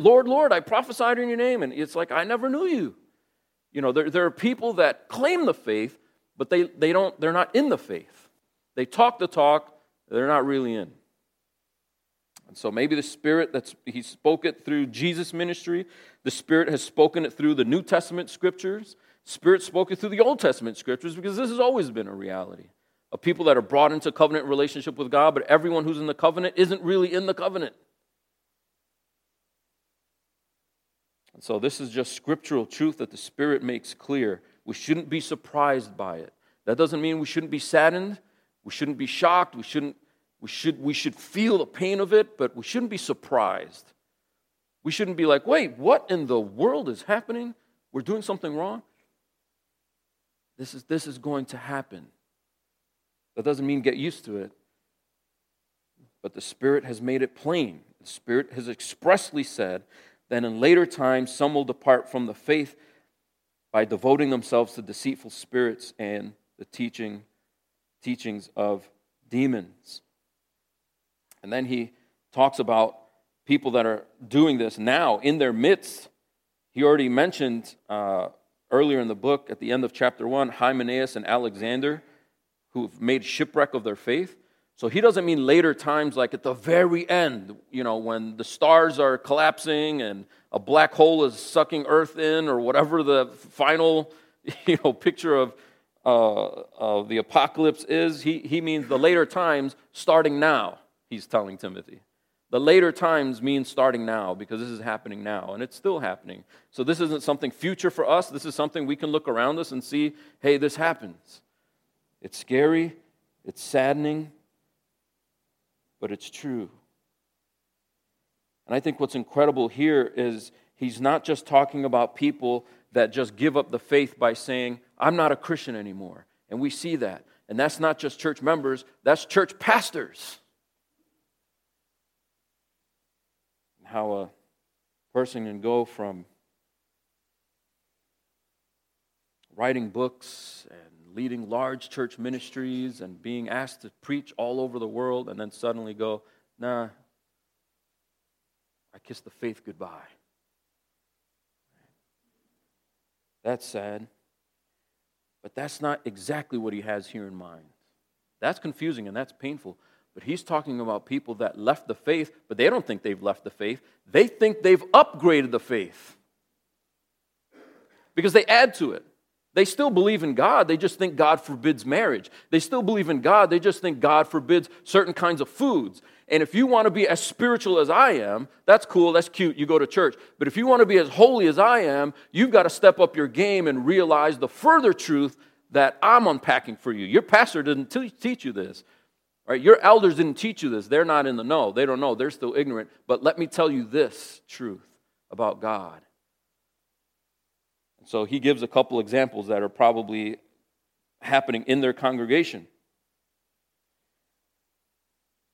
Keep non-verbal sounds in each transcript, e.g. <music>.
Lord, Lord, I prophesied in your name. And it's like, I never knew you. You know, there, there are people that claim the faith, but they, they don't, they're not in the faith. They talk the talk, they're not really in. And so maybe the Spirit that's He spoke it through Jesus' ministry, the Spirit has spoken it through the New Testament scriptures, Spirit spoke it through the Old Testament scriptures, because this has always been a reality of people that are brought into covenant relationship with God, but everyone who's in the covenant isn't really in the covenant. And so this is just scriptural truth that the Spirit makes clear. We shouldn't be surprised by it. That doesn't mean we shouldn't be saddened. We shouldn't be shocked. We shouldn't we should we should feel the pain of it, but we shouldn't be surprised. We shouldn't be like, "Wait, what in the world is happening? We're doing something wrong?" This is this is going to happen. That doesn't mean get used to it. But the Spirit has made it plain. The Spirit has expressly said that in later times some will depart from the faith by devoting themselves to deceitful spirits and the teaching teachings of demons. And then he talks about people that are doing this now in their midst. He already mentioned uh, earlier in the book, at the end of chapter 1, Hymenaeus and Alexander, who've made shipwreck of their faith. So he doesn't mean later times like at the very end, you know, when the stars are collapsing and a black hole is sucking Earth in, or whatever the final, <laughs> you know, picture of, uh, of the apocalypse is. He, he means the later times starting now, he's telling Timothy. The later times means starting now because this is happening now and it's still happening. So this isn't something future for us. This is something we can look around us and see, hey, this happens. It's scary, it's saddening, but it's true. And I think what's incredible here is he's not just talking about people that just give up the faith by saying, I'm not a Christian anymore. And we see that. And that's not just church members, that's church pastors. How a person can go from writing books and leading large church ministries and being asked to preach all over the world and then suddenly go, nah, I kiss the faith goodbye. That's sad. But that's not exactly what he has here in mind. That's confusing and that's painful. But he's talking about people that left the faith, but they don't think they've left the faith. They think they've upgraded the faith because they add to it. They still believe in God, they just think God forbids marriage. They still believe in God, they just think God forbids certain kinds of foods. And if you want to be as spiritual as I am, that's cool, that's cute, you go to church. But if you want to be as holy as I am, you've got to step up your game and realize the further truth that I'm unpacking for you. Your pastor didn't teach you this. Right? Your elders didn't teach you this. They're not in the know. They don't know. They're still ignorant. But let me tell you this truth about God so he gives a couple examples that are probably happening in their congregation.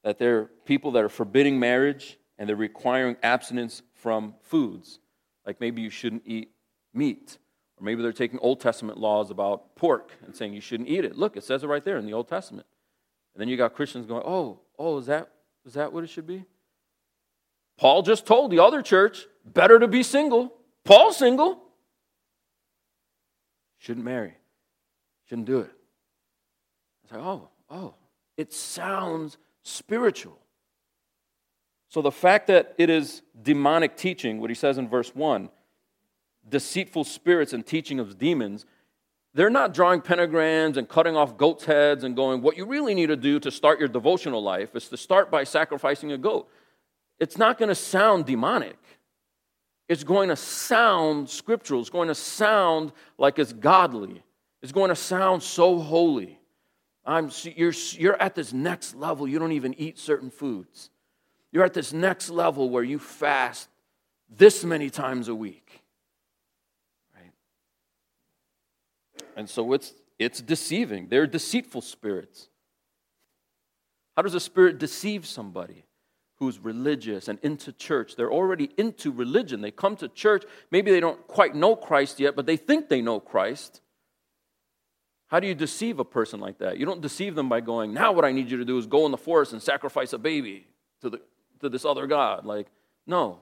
That there are people that are forbidding marriage and they're requiring abstinence from foods. Like maybe you shouldn't eat meat. Or maybe they're taking Old Testament laws about pork and saying you shouldn't eat it. Look, it says it right there in the Old Testament. And then you got Christians going, oh, oh, is that, is that what it should be? Paul just told the other church, better to be single. Paul's single. Shouldn't marry. Shouldn't do it. It's like, oh, oh, it sounds spiritual. So the fact that it is demonic teaching, what he says in verse 1, deceitful spirits and teaching of demons, they're not drawing pentagrams and cutting off goats' heads and going, what you really need to do to start your devotional life is to start by sacrificing a goat. It's not going to sound demonic it's going to sound scriptural. It's going to sound like it's godly. It's going to sound so holy. I'm, you're, you're at this next level. You don't even eat certain foods. You're at this next level where you fast this many times a week. Right? And so it's, it's deceiving. They're deceitful spirits. How does a spirit deceive somebody? Who's religious and into church. They're already into religion. They come to church. Maybe they don't quite know Christ yet, but they think they know Christ. How do you deceive a person like that? You don't deceive them by going, now what I need you to do is go in the forest and sacrifice a baby to, the, to this other God. Like, no.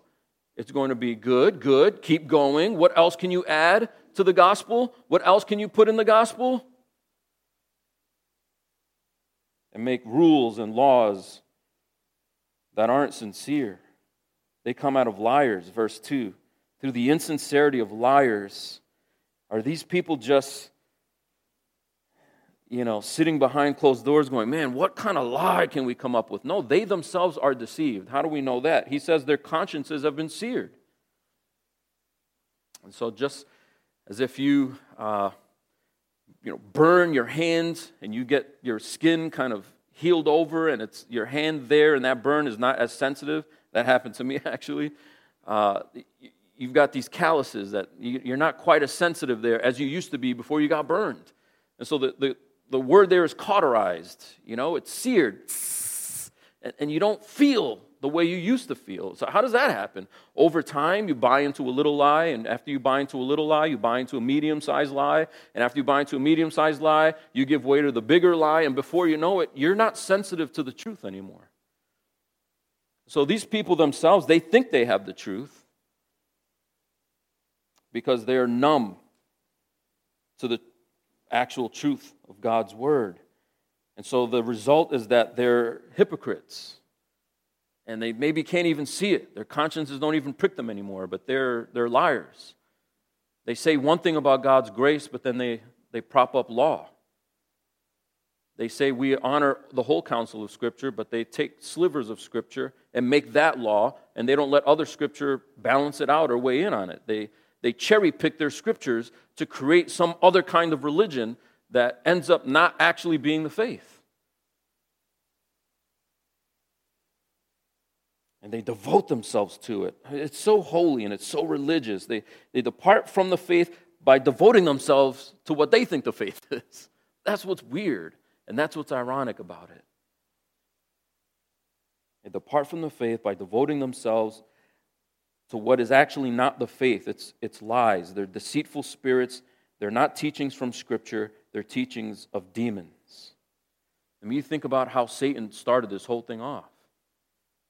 It's going to be good, good, keep going. What else can you add to the gospel? What else can you put in the gospel? And make rules and laws that aren't sincere. They come out of liars, verse 2. Through the insincerity of liars. Are these people just you know, sitting behind closed doors going, man, what kind of lie can we come up with? No, they themselves are deceived. How do we know that? He says their consciences have been seared. And so, just as if you, uh, you know, burn your hands and you get your skin kind of healed over and it's your hand there and that burn is not as sensitive. That happened to me <laughs> actually. Uh, you've got these calluses that you're not quite as sensitive there as you used to be before you got burned. And so the, the, the word there is cauterized, you know, it's seared. And you don't feel the way you used to feel. So, how does that happen? Over time, you buy into a little lie, and after you buy into a little lie, you buy into a medium sized lie, and after you buy into a medium sized lie, you give way to the bigger lie, and before you know it, you're not sensitive to the truth anymore. So, these people themselves, they think they have the truth because they're numb to the actual truth of God's word. And so the result is that they're hypocrites. And they maybe can't even see it. Their consciences don't even prick them anymore, but they're, they're liars. They say one thing about God's grace, but then they, they prop up law. They say we honor the whole counsel of Scripture, but they take slivers of Scripture and make that law, and they don't let other Scripture balance it out or weigh in on it. They, they cherry pick their Scriptures to create some other kind of religion that ends up not actually being the faith. And they devote themselves to it. It's so holy and it's so religious. They, they depart from the faith by devoting themselves to what they think the faith <laughs> is. That's what's weird, and that's what's ironic about it. They depart from the faith by devoting themselves to what is actually not the faith. It's, it's lies. They're deceitful spirits. They're not teachings from Scripture they're teachings of demons. I mean, you think about how Satan started this whole thing off.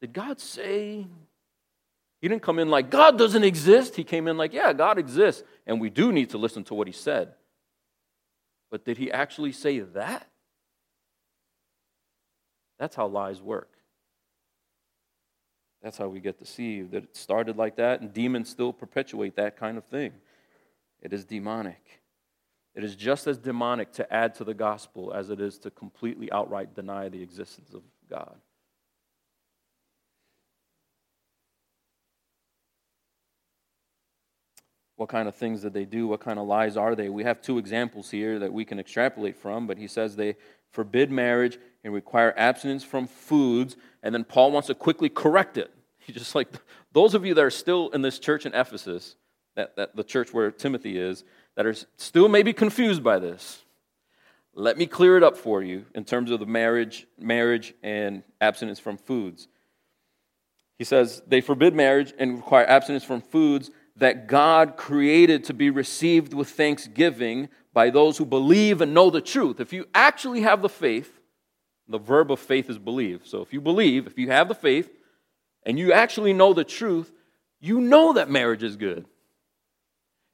Did God say? He didn't come in like, God doesn't exist. He came in like, yeah, God exists, and we do need to listen to what he said. But did he actually say that? That's how lies work. That's how we get deceived. That it started like that, and demons still perpetuate that kind of thing. It is demonic. It is just as demonic to add to the gospel as it is to completely outright deny the existence of God. What kind of things did they do? What kind of lies are they? We have two examples here that we can extrapolate from, but he says they forbid marriage and require abstinence from foods, and then Paul wants to quickly correct it. He's just like, those of you that are still in this church in Ephesus, that, that the church where Timothy is, that are still maybe confused by this, let me clear it up for you in terms of the marriage, marriage and abstinence from foods. He says they forbid marriage and require abstinence from foods that God created to be received with thanksgiving by those who believe and know the truth. If you actually have the faith, the verb of faith is believe. So if you believe, if you have the faith, and you actually know the truth, you know that marriage is good.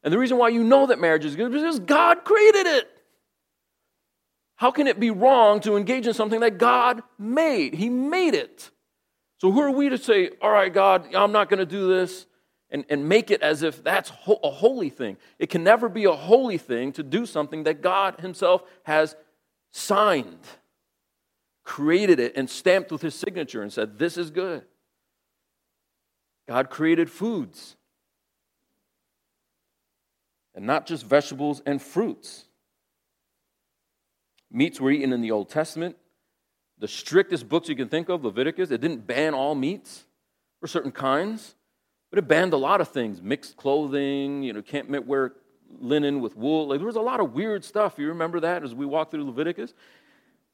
And the reason why you know that marriage is good is because God created it. How can it be wrong to engage in something that God made? He made it. So who are we to say, all right, God, I'm not going to do this, and, and make it as if that's a holy thing? It can never be a holy thing to do something that God Himself has signed, created it, and stamped with His signature and said, this is good. God created foods and not just vegetables and fruits. Meats were eaten in the Old Testament. The strictest books you can think of, Leviticus, it didn't ban all meats for certain kinds, but it banned a lot of things mixed clothing, you know, can't wear linen with wool. Like, there was a lot of weird stuff. You remember that as we walk through Leviticus?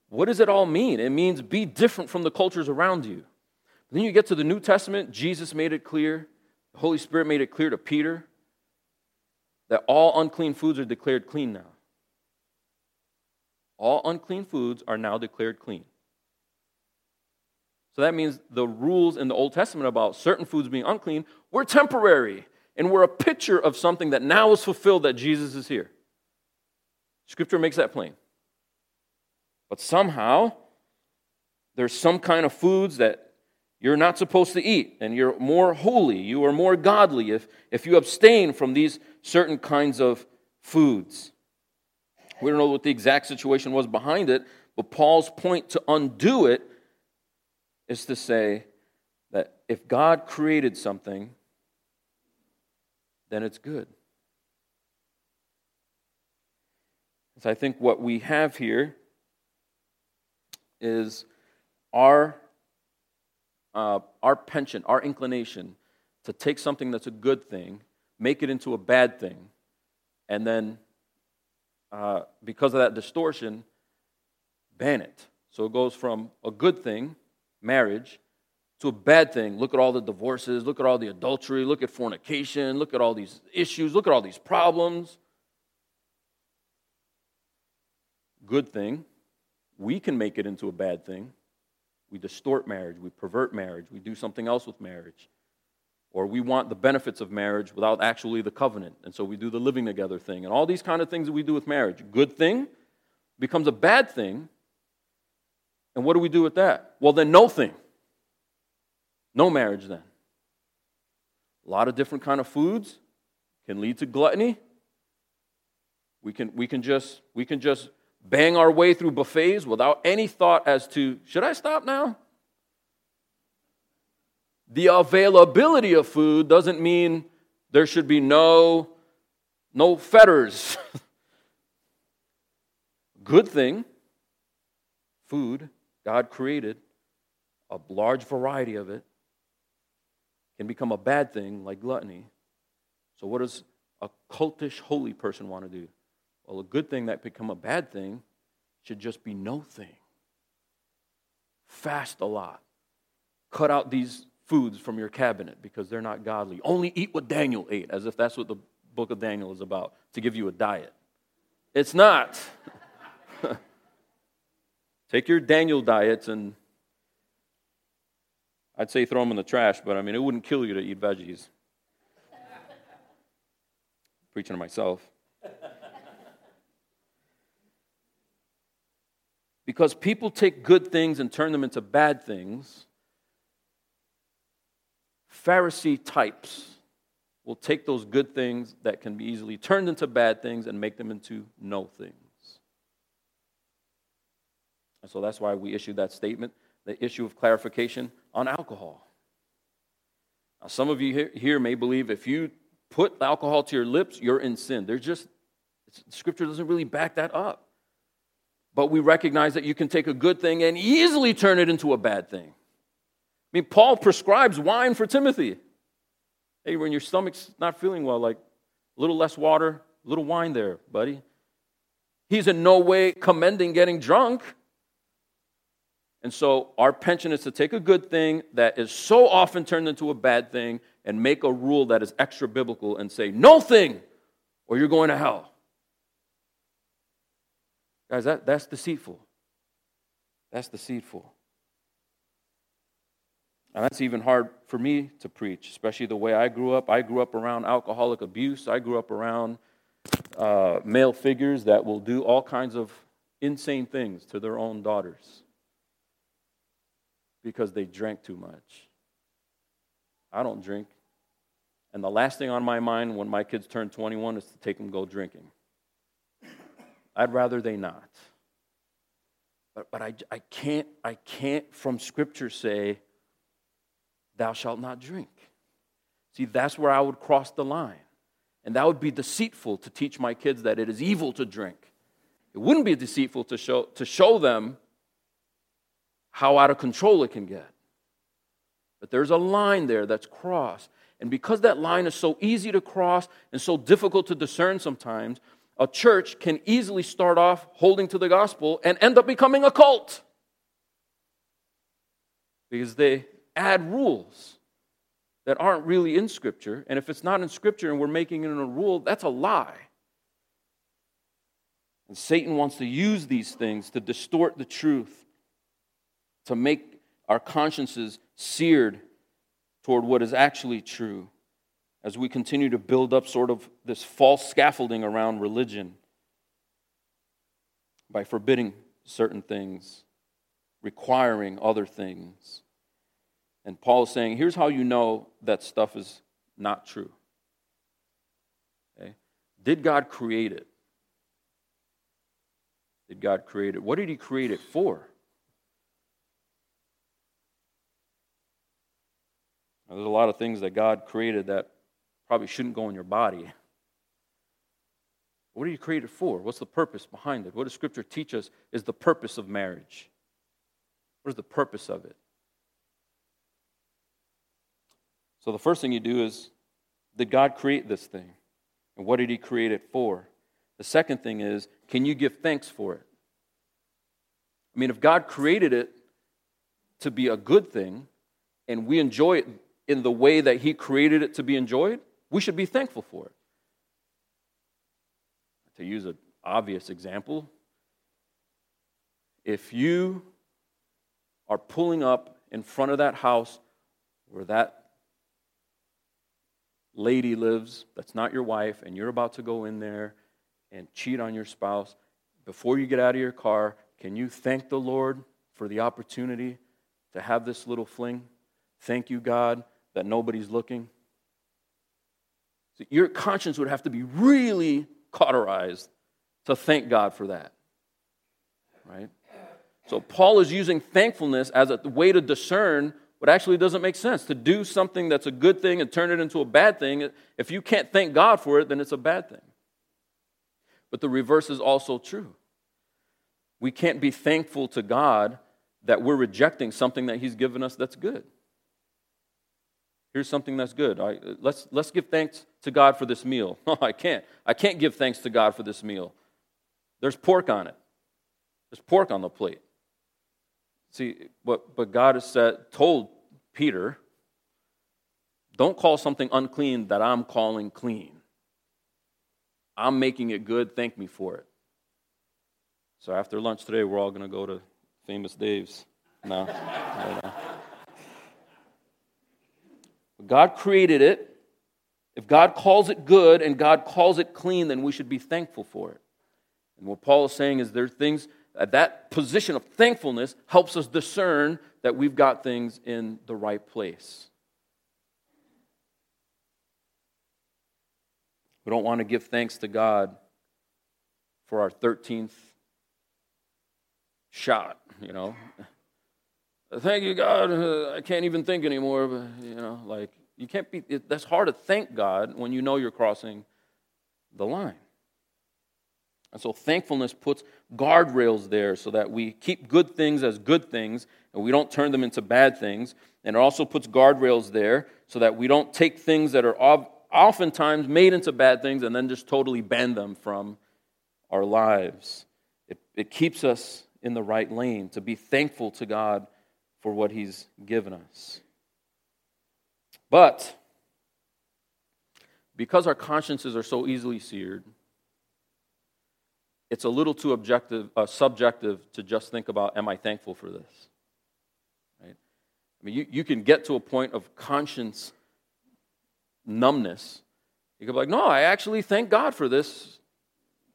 What does it all mean? It means be different from the cultures around you. Then you get to the New Testament, Jesus made it clear, the Holy Spirit made it clear to Peter that all unclean foods are declared clean now. All unclean foods are now declared clean. So that means the rules in the Old Testament about certain foods being unclean were temporary and were a picture of something that now is fulfilled that Jesus is here. Scripture makes that plain. But somehow, there's some kind of foods that you're not supposed to eat, and you're more holy, you are more godly if, if you abstain from these certain kinds of foods. We don't know what the exact situation was behind it, but Paul's point to undo it is to say that if God created something, then it's good. So I think what we have here is our, uh, our penchant, our inclination to take something that's a good thing, make it into a bad thing, and then uh, because of that distortion, ban it. So it goes from a good thing, marriage, to a bad thing. Look at all the divorces, look at all the adultery, look at fornication, look at all these issues, look at all these problems. Good thing, we can make it into a bad thing. We distort marriage, we pervert marriage, we do something else with marriage. Or we want the benefits of marriage without actually the covenant. And so we do the living together thing. And all these kind of things that we do with marriage. Good thing becomes a bad thing. And what do we do with that? Well, then, no thing. No marriage then. A lot of different kind of foods can lead to gluttony. We can, we can just we can just bang our way through buffets without any thought as to should I stop now? The availability of food doesn't mean there should be no no fetters. <laughs> Good thing, food, God created a large variety of it, can become a bad thing like gluttony. So, what does a cultish holy person want to do? Well, a good thing that become a bad thing should just be no thing. Fast a lot. Cut out these foods from your cabinet because they're not godly. Only eat what Daniel ate, as if that's what the book of Daniel is about, to give you a diet. It's not. <laughs> Take your Daniel diets and I'd say throw them in the trash, but I mean, it wouldn't kill you to eat veggies. <laughs> Preaching to myself. <laughs> because people take good things and turn them into bad things, Pharisee types will take those good things that can be easily turned into bad things and make them into no things. And so that's why we issued that statement, the issue of clarification on alcohol. Now, some of you here may believe if you put alcohol to your lips, you're in sin. There's just, scripture doesn't really back that up but we recognize that you can take a good thing and easily turn it into a bad thing. I mean, Paul prescribes wine for Timothy. Hey, when your stomach's not feeling well, like a little less water, a little wine there, buddy. He's in no way commending getting drunk. And so our penchant is to take a good thing that is so often turned into a bad thing and make a rule that is extra biblical and say, no thing, or you're going to hell. Guys, that, that's deceitful. That's deceitful. And that's even hard for me to preach, especially the way I grew up. I grew up around alcoholic abuse. I grew up around uh, male figures that will do all kinds of insane things to their own daughters because they drank too much. I don't drink. And the last thing on my mind when my kids turn 21 is to take them go drinking. I'd rather they not. But, but I, I, can't, I can't from Scripture say, Thou shalt not drink. See, that's where I would cross the line. And that would be deceitful to teach my kids that it is evil to drink. It wouldn't be deceitful to show, to show them how out of control it can get. But there's a line there that's crossed. And because that line is so easy to cross and so difficult to discern sometimes, a church can easily start off holding to the gospel and end up becoming a cult because they add rules that aren't really in Scripture. And if it's not in Scripture and we're making it a rule, that's a lie. And Satan wants to use these things to distort the truth, to make our consciences seared toward what is actually true as we continue to build up sort of this false scaffolding around religion by forbidding certain things, requiring other things. And Paul is saying, here's how you know that stuff is not true. Okay? Did God create it? Did God create it? What did He create it for? There's a lot of things that God created that probably shouldn't go in your body. What are you created for? What's the purpose behind it? What does Scripture teach us is the purpose of marriage? What is the purpose of it? So, the first thing you do is did God create this thing? And what did He create it for? The second thing is can you give thanks for it? I mean, if God created it to be a good thing and we enjoy it in the way that He created it to be enjoyed, we should be thankful for it. To use an obvious example, if you are pulling up in front of that house where that lady lives that's not your wife and you're about to go in there and cheat on your spouse, before you get out of your car, can you thank the Lord for the opportunity to have this little fling? Thank you, God, that nobody's looking. Your conscience would have to be really cauterized to thank God for that. Right? So Paul is using thankfulness as a way to discern what actually doesn't make sense. To do something that's a good thing and turn it into a bad thing, if you can't thank God for it, then it's a bad thing. But the reverse is also true. We can't be thankful to God that we're rejecting something that He's given us that's good. Here's something that's good. I, let's, let's give thanks to God for this meal. <laughs> No, I can't. I can't give thanks to God for this meal. There's pork on it. There's pork on the plate. See, but, but God has said, told Peter, don't call something unclean that I'm calling clean. I'm making it good. Thank me for it. So after lunch today, we're all going to go to Famous Dave's. No. <laughs> God created it. If God calls it good and God calls it clean, then we should be thankful for it. And what Paul is saying is there are things, that that position of thankfulness helps us discern that we've got things in the right place. We don't want to give thanks to God for our 13th shot, you know. Thank you, God. I can't even think anymore. But, you know, like, you can't be, it, that's hard to thank God when you know you're crossing the line. And so thankfulness puts guardrails there so that we keep good things as good things and we don't turn them into bad things. And it also puts guardrails there so that we don't take things that are oftentimes made into bad things and then just totally ban them from our lives. It, it keeps us in the right lane to be thankful to God for what He's given us. But because our consciences are so easily seared, it's a little too objective, uh, subjective to just think about, am I thankful for this? Right? I mean, you, you can get to a point of conscience numbness. You could be like, no, I actually thank God for this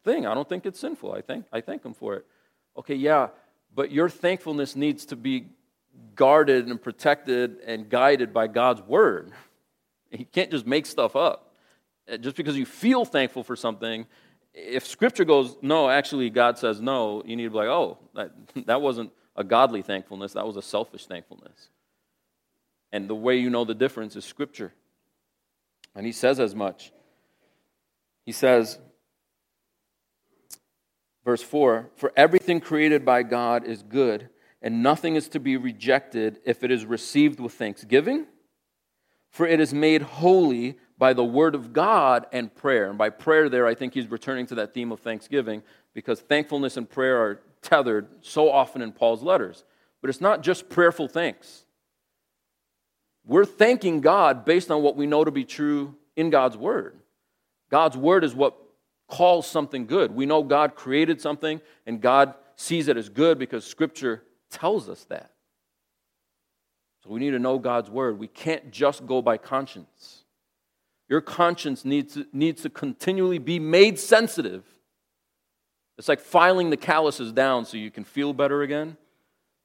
thing. I don't think it's sinful. I thank, I thank Him for it. Okay, yeah, but your thankfulness needs to be guarded and protected and guided by God's word. You can't just make stuff up. Uh, just because you feel thankful for something, if scripture goes, no, actually God says no, you need to be like, oh, that, <laughs> that wasn't a godly thankfulness, that was a selfish thankfulness. And the way you know the difference is scripture. And he says as much. He says, verse 4 For everything created by God is good and nothing is to be rejected if it is received with thanksgiving, for it is made holy by the word of God and prayer. And by prayer, there, I think he's returning to that theme of thanksgiving because thankfulness and prayer are tethered so often in Paul's letters. But it's not just prayerful thanks. We're thanking God based on what we know to be true in God's word. God's word is what calls something good. We know God created something and God sees it as good because scripture tells us that. So we need to know God's word. We can't just go by conscience. Your conscience needs to, needs to continually be made sensitive. It's like filing the calluses down so you can feel better again.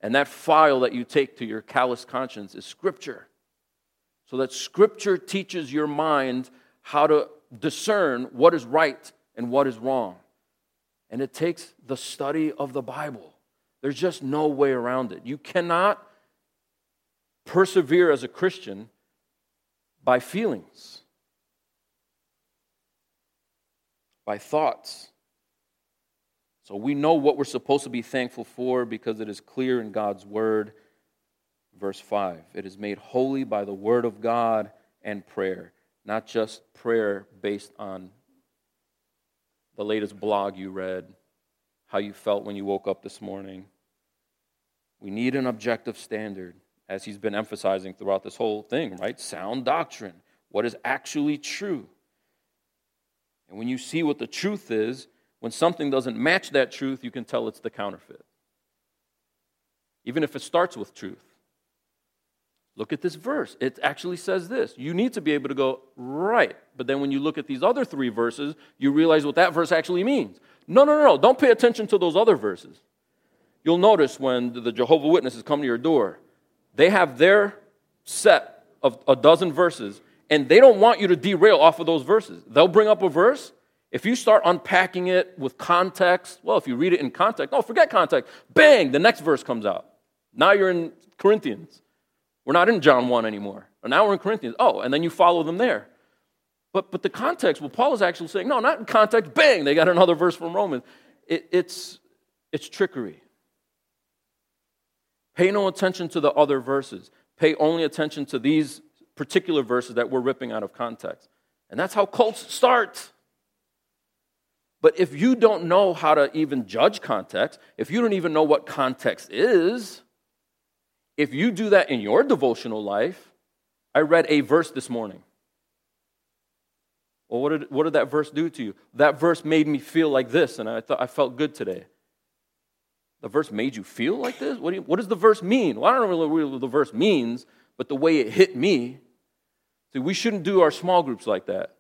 And that file that you take to your callous conscience is Scripture. So that Scripture teaches your mind how to discern what is right and what is wrong. And it takes the study of the Bible. There's just no way around it. You cannot persevere as a Christian by feelings, by thoughts. So we know what we're supposed to be thankful for because it is clear in God's word. Verse 5 It is made holy by the word of God and prayer, not just prayer based on the latest blog you read, how you felt when you woke up this morning. We need an objective standard, as he's been emphasizing throughout this whole thing, right? Sound doctrine, what is actually true. And when you see what the truth is, when something doesn't match that truth, you can tell it's the counterfeit. Even if it starts with truth. Look at this verse. It actually says this. You need to be able to go, right. But then when you look at these other three verses, you realize what that verse actually means. No, no, no, no. Don't pay attention to those other verses. You'll notice when the Jehovah Witnesses come to your door, they have their set of a dozen verses, and they don't want you to derail off of those verses. They'll bring up a verse. If you start unpacking it with context, well, if you read it in context, oh, forget context. Bang, the next verse comes out. Now you're in Corinthians. We're not in John 1 anymore. Now we're in Corinthians. Oh, and then you follow them there. But, but the context, well, Paul is actually saying, no, not in context. Bang, they got another verse from Romans. It, it's, it's trickery. Pay no attention to the other verses. Pay only attention to these particular verses that we're ripping out of context. And that's how cults start. But if you don't know how to even judge context, if you don't even know what context is, if you do that in your devotional life, I read a verse this morning. Well, what did, what did that verse do to you? That verse made me feel like this, and I thought I felt good today. The verse made you feel like this? What, do you, what does the verse mean? Well, I don't know really what the verse means, but the way it hit me. See, we shouldn't do our small groups like that.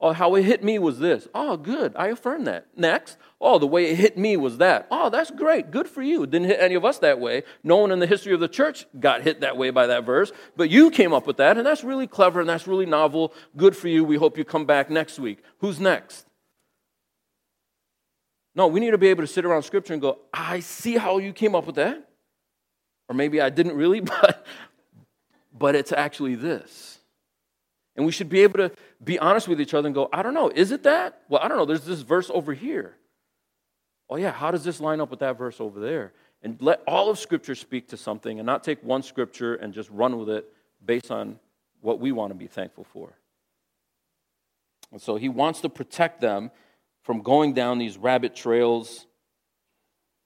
Oh, how it hit me was this. Oh, good. I affirm that. Next. Oh, the way it hit me was that. Oh, that's great. Good for you. It didn't hit any of us that way. No one in the history of the church got hit that way by that verse. But you came up with that, and that's really clever and that's really novel. Good for you. We hope you come back next week. Who's next? No, we need to be able to sit around Scripture and go, I see how you came up with that. Or maybe I didn't really, <laughs> but, but it's actually this. And we should be able to be honest with each other and go, I don't know, is it that? Well, I don't know, there's this verse over here. Oh, yeah, how does this line up with that verse over there? And let all of Scripture speak to something and not take one Scripture and just run with it based on what we want to be thankful for. And so he wants to protect them from going down these rabbit trails,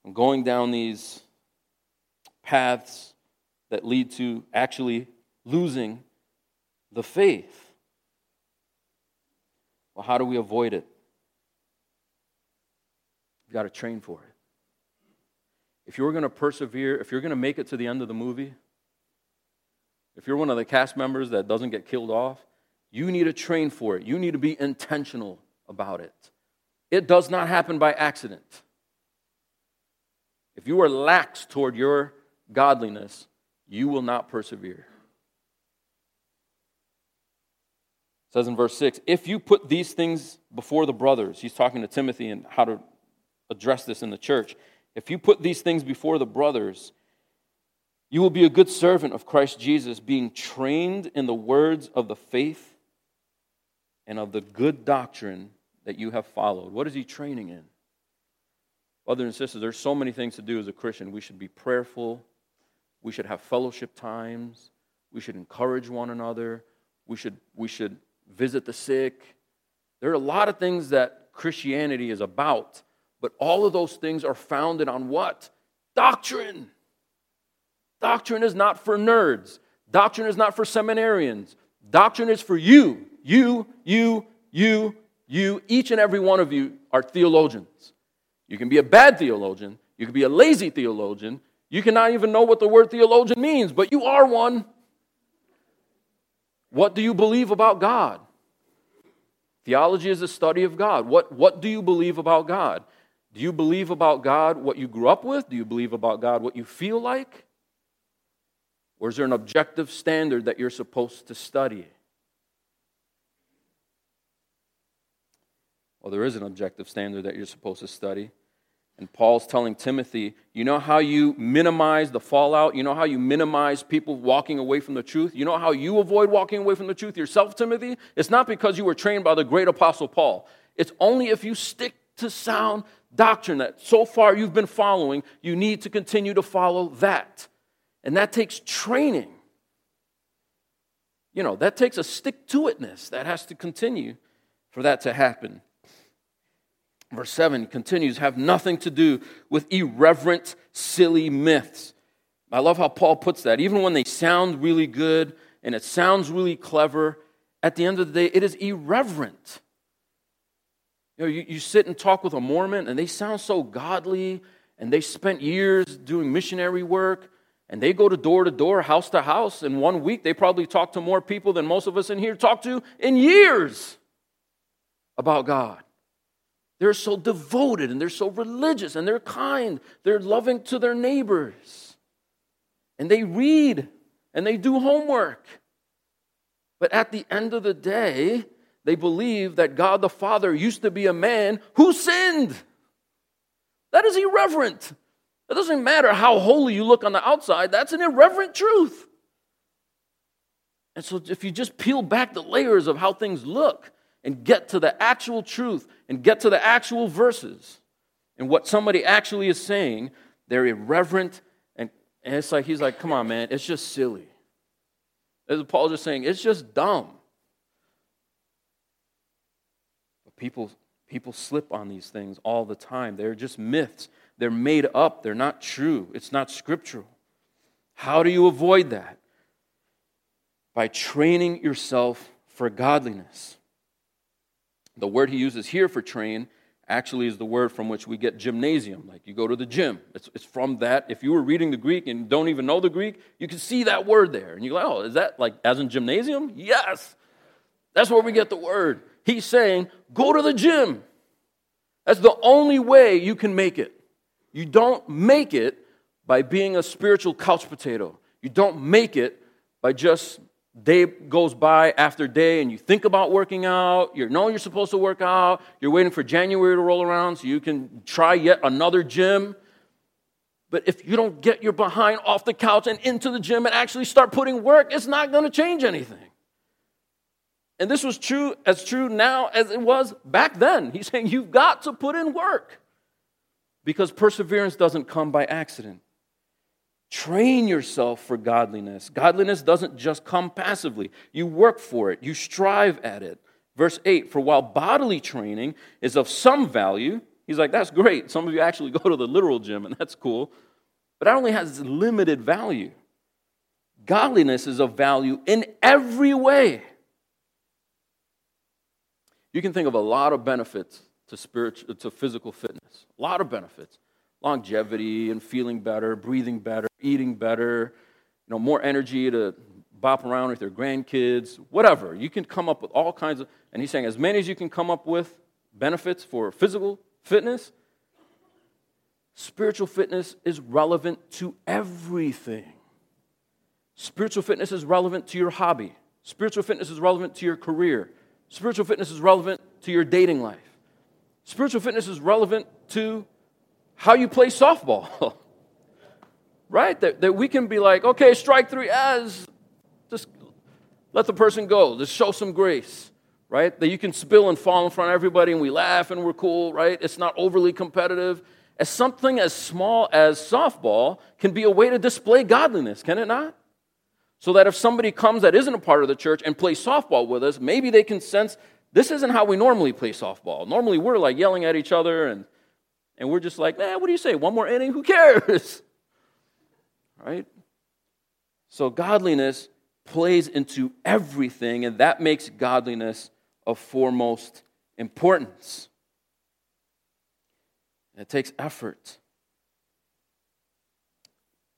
from going down these paths that lead to actually losing the faith. Well, how do we avoid it? You've got to train for it. If you're going to persevere, if you're going to make it to the end of the movie, if you're one of the cast members that doesn't get killed off, you need to train for it. You need to be intentional about it. It does not happen by accident. If you are lax toward your godliness, you will not persevere. It says in verse 6 if you put these things before the brothers, he's talking to Timothy and how to address this in the church. If you put these things before the brothers, you will be a good servant of Christ Jesus, being trained in the words of the faith and of the good doctrine that you have followed. What is he training in? Brothers and sisters, there's so many things to do as a Christian. We should be prayerful. We should have fellowship times. We should encourage one another. We should, we should visit the sick. There are a lot of things that Christianity is about, but all of those things are founded on what? Doctrine. Doctrine is not for nerds. Doctrine is not for seminarians. Doctrine is for you. You, you, you, you. Each and every one of you are theologians. You can be a bad theologian. You can be a lazy theologian. You cannot even know what the word theologian means, but you are one. What do you believe about God? Theology is the study of God. What, what do you believe about God? Do you believe about God what you grew up with? Do you believe about God what you feel like? Or is there an objective standard that you're supposed to study? Well, there is an objective standard that you're supposed to study. And Paul's telling Timothy, you know how you minimize the fallout? You know how you minimize people walking away from the truth? You know how you avoid walking away from the truth yourself, Timothy? It's not because you were trained by the great apostle Paul. It's only if you stick to sound doctrine that so far you've been following, you need to continue to follow that. And that takes training. You know, that takes a stick to itness that has to continue for that to happen. Verse 7 continues have nothing to do with irreverent, silly myths. I love how Paul puts that. Even when they sound really good and it sounds really clever, at the end of the day, it is irreverent. You know, you, you sit and talk with a Mormon and they sound so godly and they spent years doing missionary work and they go to door to door, house to house. In one week, they probably talk to more people than most of us in here talk to in years about God. They're so devoted and they're so religious and they're kind. They're loving to their neighbors. And they read and they do homework. But at the end of the day, they believe that God the Father used to be a man who sinned. That is irreverent. It doesn't matter how holy you look on the outside, that's an irreverent truth. And so, if you just peel back the layers of how things look, and get to the actual truth and get to the actual verses and what somebody actually is saying, they're irreverent. And, and it's like, he's like, come on, man, it's just silly. As Paul's just saying, it's just dumb. But people, people slip on these things all the time. They're just myths. They're made up. They're not true. It's not scriptural. How do you avoid that? By training yourself for godliness. The word he uses here for train actually is the word from which we get gymnasium. Like you go to the gym. It's, it's from that. If you were reading the Greek and don't even know the Greek, you can see that word there. And you're like, oh, is that like as in gymnasium? Yes. That's where we get the word. He's saying, go to the gym. That's the only way you can make it. You don't make it by being a spiritual couch potato. You don't make it by just day goes by after day and you think about working out, you know you're supposed to work out, you're waiting for January to roll around so you can try yet another gym. But if you don't get your behind off the couch and into the gym and actually start putting work, it's not going to change anything. And this was true as true now as it was back then. He's saying you've got to put in work because perseverance doesn't come by accident. Train yourself for godliness. Godliness doesn't just come passively, you work for it, you strive at it. Verse 8 For while bodily training is of some value, he's like, that's great. Some of you actually <laughs> go to the literal gym, and that's cool, but that only has limited value. Godliness is of value in every way. You can think of a lot of benefits to spiritual to physical fitness. A lot of benefits longevity and feeling better, breathing better, eating better, you know, more energy to bop around with your grandkids, whatever. You can come up with all kinds of, and he's saying as many as you can come up with benefits for physical fitness, spiritual fitness is relevant to everything. Spiritual fitness is relevant to your hobby. Spiritual fitness is relevant to your career. Spiritual fitness is relevant to your dating life. Spiritual fitness is relevant to how you play softball. <laughs> right? That, that we can be like, okay, strike three as just let the person go. Just show some grace. Right? That you can spill and fall in front of everybody and we laugh and we're cool, right? It's not overly competitive. As something as small as softball can be a way to display godliness, can it not? So that if somebody comes that isn't a part of the church and plays softball with us, maybe they can sense this isn't how we normally play softball. Normally we're like yelling at each other and and we're just like, man, what do you say? One more inning? Who cares? <laughs> right? So godliness plays into everything, and that makes godliness of foremost importance. It takes effort.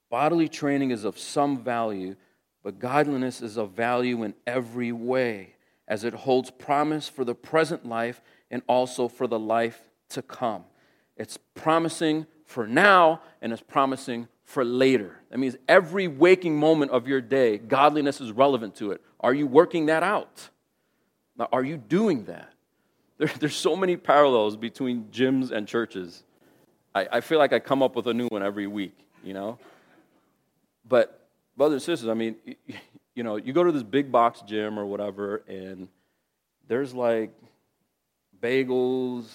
Bodily training is of some value, But godliness is of value in every way, as it holds promise for the present life and also for the life to come. It's promising for now and it's promising for later. That means every waking moment of your day, godliness is relevant to it. Are you working that out? Now, are you doing that? <laughs> There, there's so many parallels between gyms and churches. I, I feel like I come up with a new one every week, you know? But, brothers and sisters, I mean, you know, you go to this big box gym or whatever, and there's like bagels,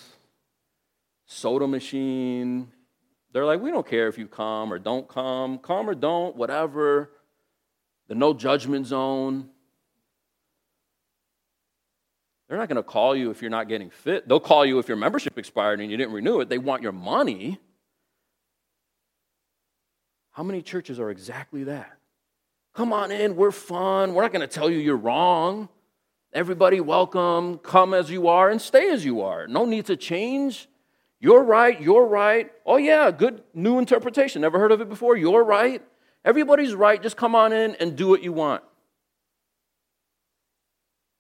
soda machine. They're like, we don't care if you come or don't come, come or don't, whatever. The no judgment zone. They're not going to call you if you're not getting fit. They'll call you if your membership expired and you didn't renew it. They want your money. How many churches are exactly that? Come on in, we're fun. We're not going to tell you you're wrong. Everybody welcome, come as you are and stay as you are. No need to change. You're right, you're right. Oh, yeah, good new interpretation. Never heard of it before. You're right. Everybody's right. Just come on in and do what you want.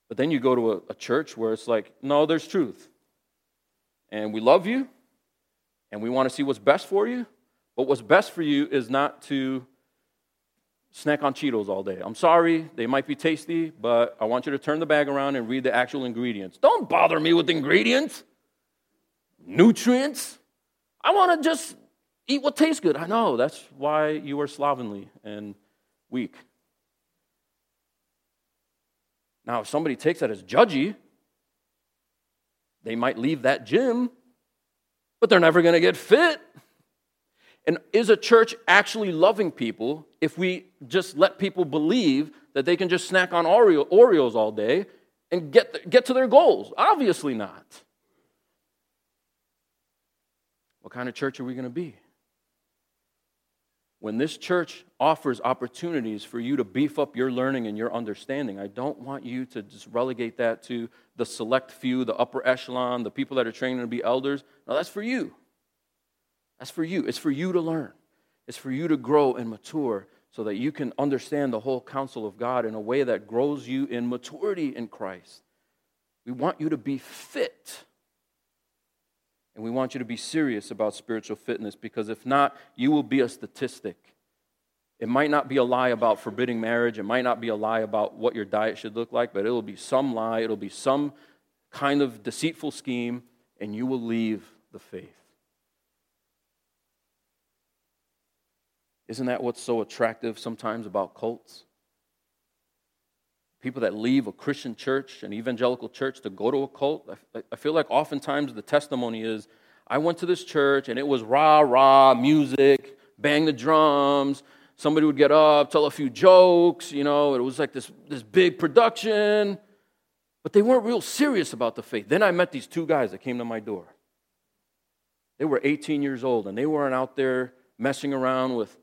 But then you go to a, a church where it's like, no, there's truth. And we love you, and we want to see what's best for you. But what's best for you is not to snack on Cheetos all day. I'm sorry, they might be tasty, but I want you to turn the bag around and read the actual ingredients. Don't bother me with ingredients, nutrients. I want to just eat what tastes good. I know, that's why you are slovenly and weak. Now, if somebody takes that as judgy, they might leave that gym, but they're never going to get fit. And is a church actually loving people if we just let people believe that they can just snack on Oreo, Oreos all day and get, get to their goals? Obviously not. What kind of church are we going to be? When this church offers opportunities for you to beef up your learning and your understanding, I don't want you to just relegate that to the select few, the upper echelon, the people that are training to be elders. No, that's for you. That's for you. It's for you to learn, it's for you to grow and mature so that you can understand the whole counsel of God in a way that grows you in maturity in Christ. We want you to be fit. And we want you to be serious about spiritual fitness because if not, you will be a statistic. It might not be a lie about forbidding marriage. It might not be a lie about what your diet should look like, but it'll be some lie. It'll be some kind of deceitful scheme, and you will leave the faith. Isn't that what's so attractive sometimes about cults? People that leave a Christian church, an evangelical church, to go to a cult, I feel like oftentimes the testimony is I went to this church and it was rah rah music, bang the drums. Somebody would get up, tell a few jokes, you know, it was like this, this big production, but they weren't real serious about the faith. Then I met these two guys that came to my door. They were 18 years old and they weren't out there messing around with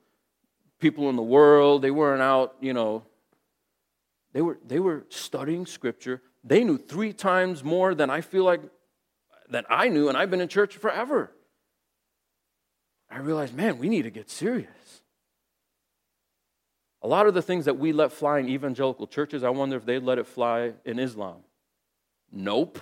people in the world. They weren't out, you know, they were, they were studying scripture. They knew three times more than I feel like that I knew, and I've been in church forever. I realized, man, we need to get serious. A lot of the things that we let fly in evangelical churches, I wonder if they'd let it fly in Islam. Nope.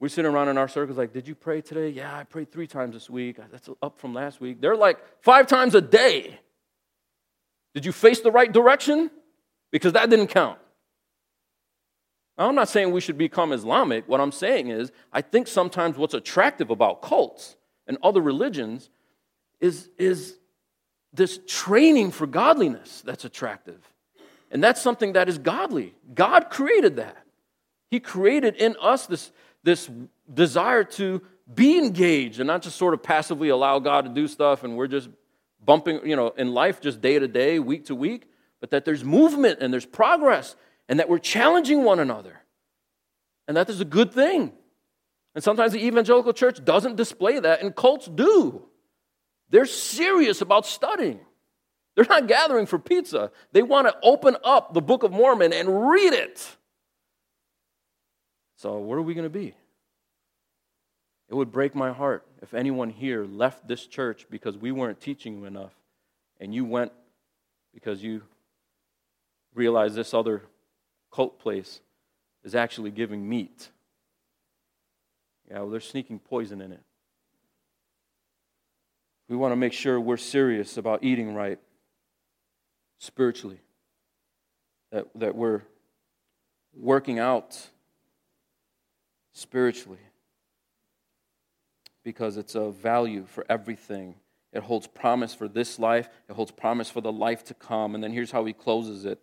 We sit around in our circles like, Did you pray today? Yeah, I prayed three times this week. That's up from last week. They're like five times a day. Did you face the right direction? Because that didn't count. Now, I'm not saying we should become Islamic. What I'm saying is, I think sometimes what's attractive about cults and other religions is, is this training for godliness that's attractive. And that's something that is godly. God created that. He created in us this, this desire to be engaged and not just sort of passively allow God to do stuff and we're just bumping, you know, in life just day to day, week to week, but that there's movement and there's progress and that we're challenging one another. And that is a good thing. And sometimes the evangelical church doesn't display that, and cults do. They're serious about studying. They're not gathering for pizza. They want to open up the Book of Mormon and read it. So, where are we going to be? It would break my heart if anyone here left this church because we weren't teaching you enough and you went because you realized this other cult place is actually giving meat. Yeah, well, they're sneaking poison in it. We want to make sure we're serious about eating right spiritually, that, that we're working out spiritually because it's of value for everything. It holds promise for this life, it holds promise for the life to come. And then here's how he closes it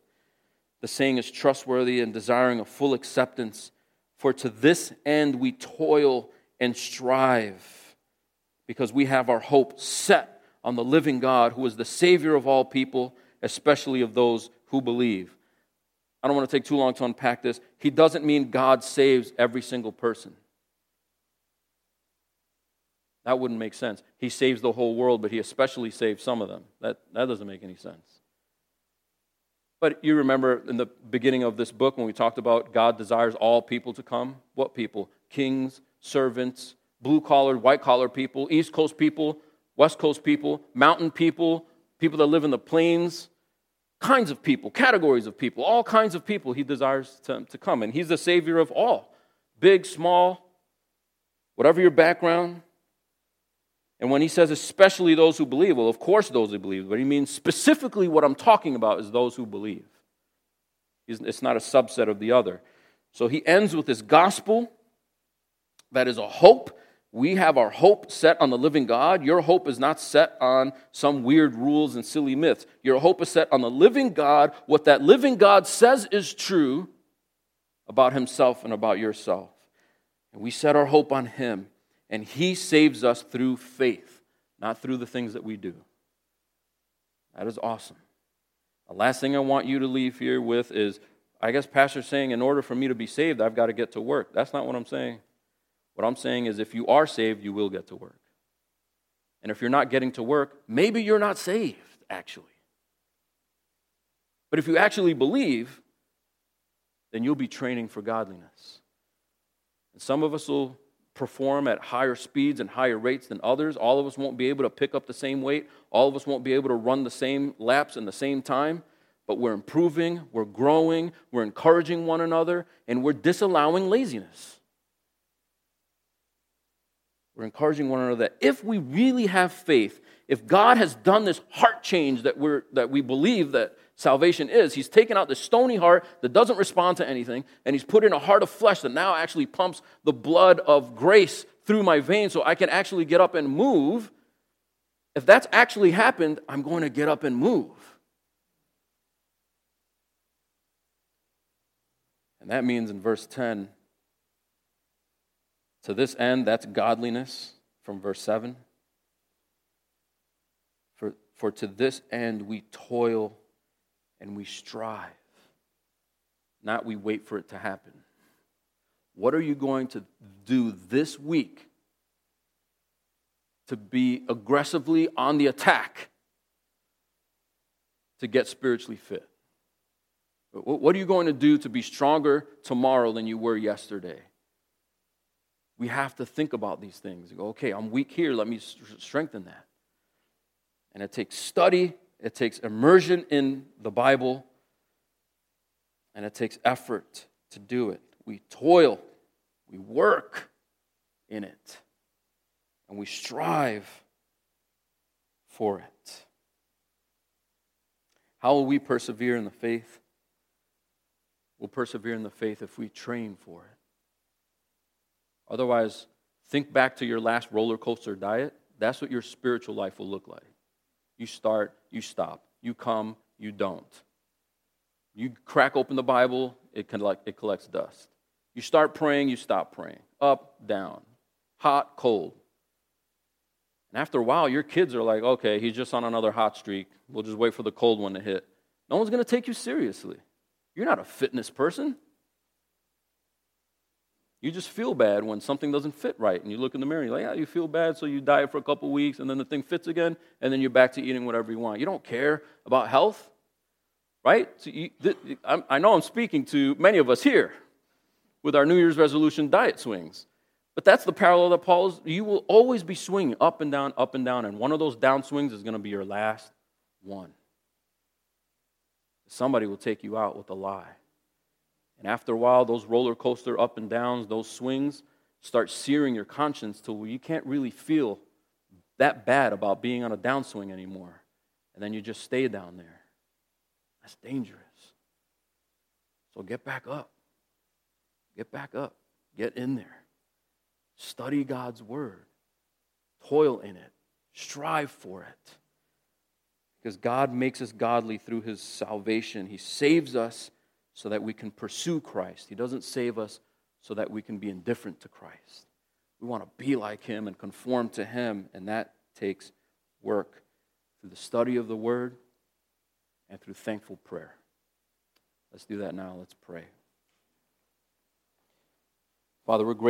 the saying is trustworthy and desiring a full acceptance, for to this end we toil and strive, because we have our hope set on the living God, who is the Savior of all people, especially of those who believe. I don't want to take too long to unpack this. He doesn't mean God saves every single person. That wouldn't make sense. He saves the whole world, but he especially saves some of them. That, that doesn't make any sense. But you remember in the beginning of this book when we talked about God desires all people to come? What people? Kings, servants, blue collar, white collar people, East Coast people, West Coast people, mountain people, people that live in the plains, kinds of people, categories of people, all kinds of people he desires to, to come. And he's the Savior of all big, small, whatever your background, and when he says especially those who believe, well, of course those who believe, but he means specifically what I'm talking about is those who believe. It's not a subset of the other. So he ends with this gospel that is a hope. We have our hope set on the living God. Your hope is not set on some weird rules and silly myths. Your hope is set on the living God, what that living God says is true about himself and about yourself. And we set our hope on him. And He saves us through faith, not through the things that we do. That is awesome. The last thing I want you to leave here with is I guess Pastor's saying, in order for me to be saved, I've got to get to work. That's not what I'm saying. What I'm saying is, if you are saved, you will get to work. And if you're not getting to work, maybe you're not saved, actually. But if you actually believe, then you'll be training for godliness. And some of us will perform at higher speeds and higher rates than others. All of us won't be able to pick up the same weight. All of us won't be able to run the same laps in the same time. But we're improving, we're growing, we're encouraging one another, and we're disallowing laziness. We're encouraging one another that if we really have faith, if God has done this heart change that, we're, that we believe that salvation is. He's taken out the stony heart that doesn't respond to anything, and He's put in a heart of flesh that now actually pumps the blood of grace through my veins so I can actually get up and move. If that's actually happened, I'm going to get up and move. And that means in verse 10, to this end, that's godliness from verse 7. For, for to this end we toil and we strive, not we wait for it to happen. What are you going to do this week to be aggressively on the attack to get spiritually fit? What are you going to do to be stronger tomorrow than you were yesterday? We have to think about these things. Go, okay, I'm weak here. Let me strengthen that. And it takes study, it takes immersion in the Bible, and it takes effort to do it. We toil, we work in it, and we strive for it. How will we persevere in the faith? We'll persevere in the faith if we train for it. Otherwise, think back to your last roller coaster diet. That's what your spiritual life will look like. You start, you stop. You come, you don't. You crack open the Bible, it, collect, it collects dust. You start praying, you stop praying. Up, down, hot, cold. And after a while, your kids are like, okay, he's just on another hot streak. We'll just wait for the cold one to hit. No one's going to take you seriously. You're not a fitness person. You just feel bad when something doesn't fit right. And you look in the mirror and you're like, yeah, you feel bad, so you diet for a couple weeks, and then the thing fits again, and then you're back to eating whatever you want. You don't care about health, right? So you, I know I'm speaking to many of us here with our New Year's resolution diet swings. But that's the parallel that Paul is. You will always be swinging up and down, up and down, and one of those down swings is going to be your last one. Somebody will take you out with a lie. And after a while, those roller coaster up and downs, those swings, start searing your conscience till you can't really feel that bad about being on a downswing anymore. And then you just stay down there. That's dangerous. So get back up. Get back up. Get in there. Study God's word. Toil in it. Strive for it. Because God makes us godly through his salvation. He saves us so that we can pursue Christ. He doesn't save us so that we can be indifferent to Christ. We want to be like him and conform to him, and that takes work through the study of the word and through thankful prayer. Let's do that now. Let's pray. Father, we're grateful.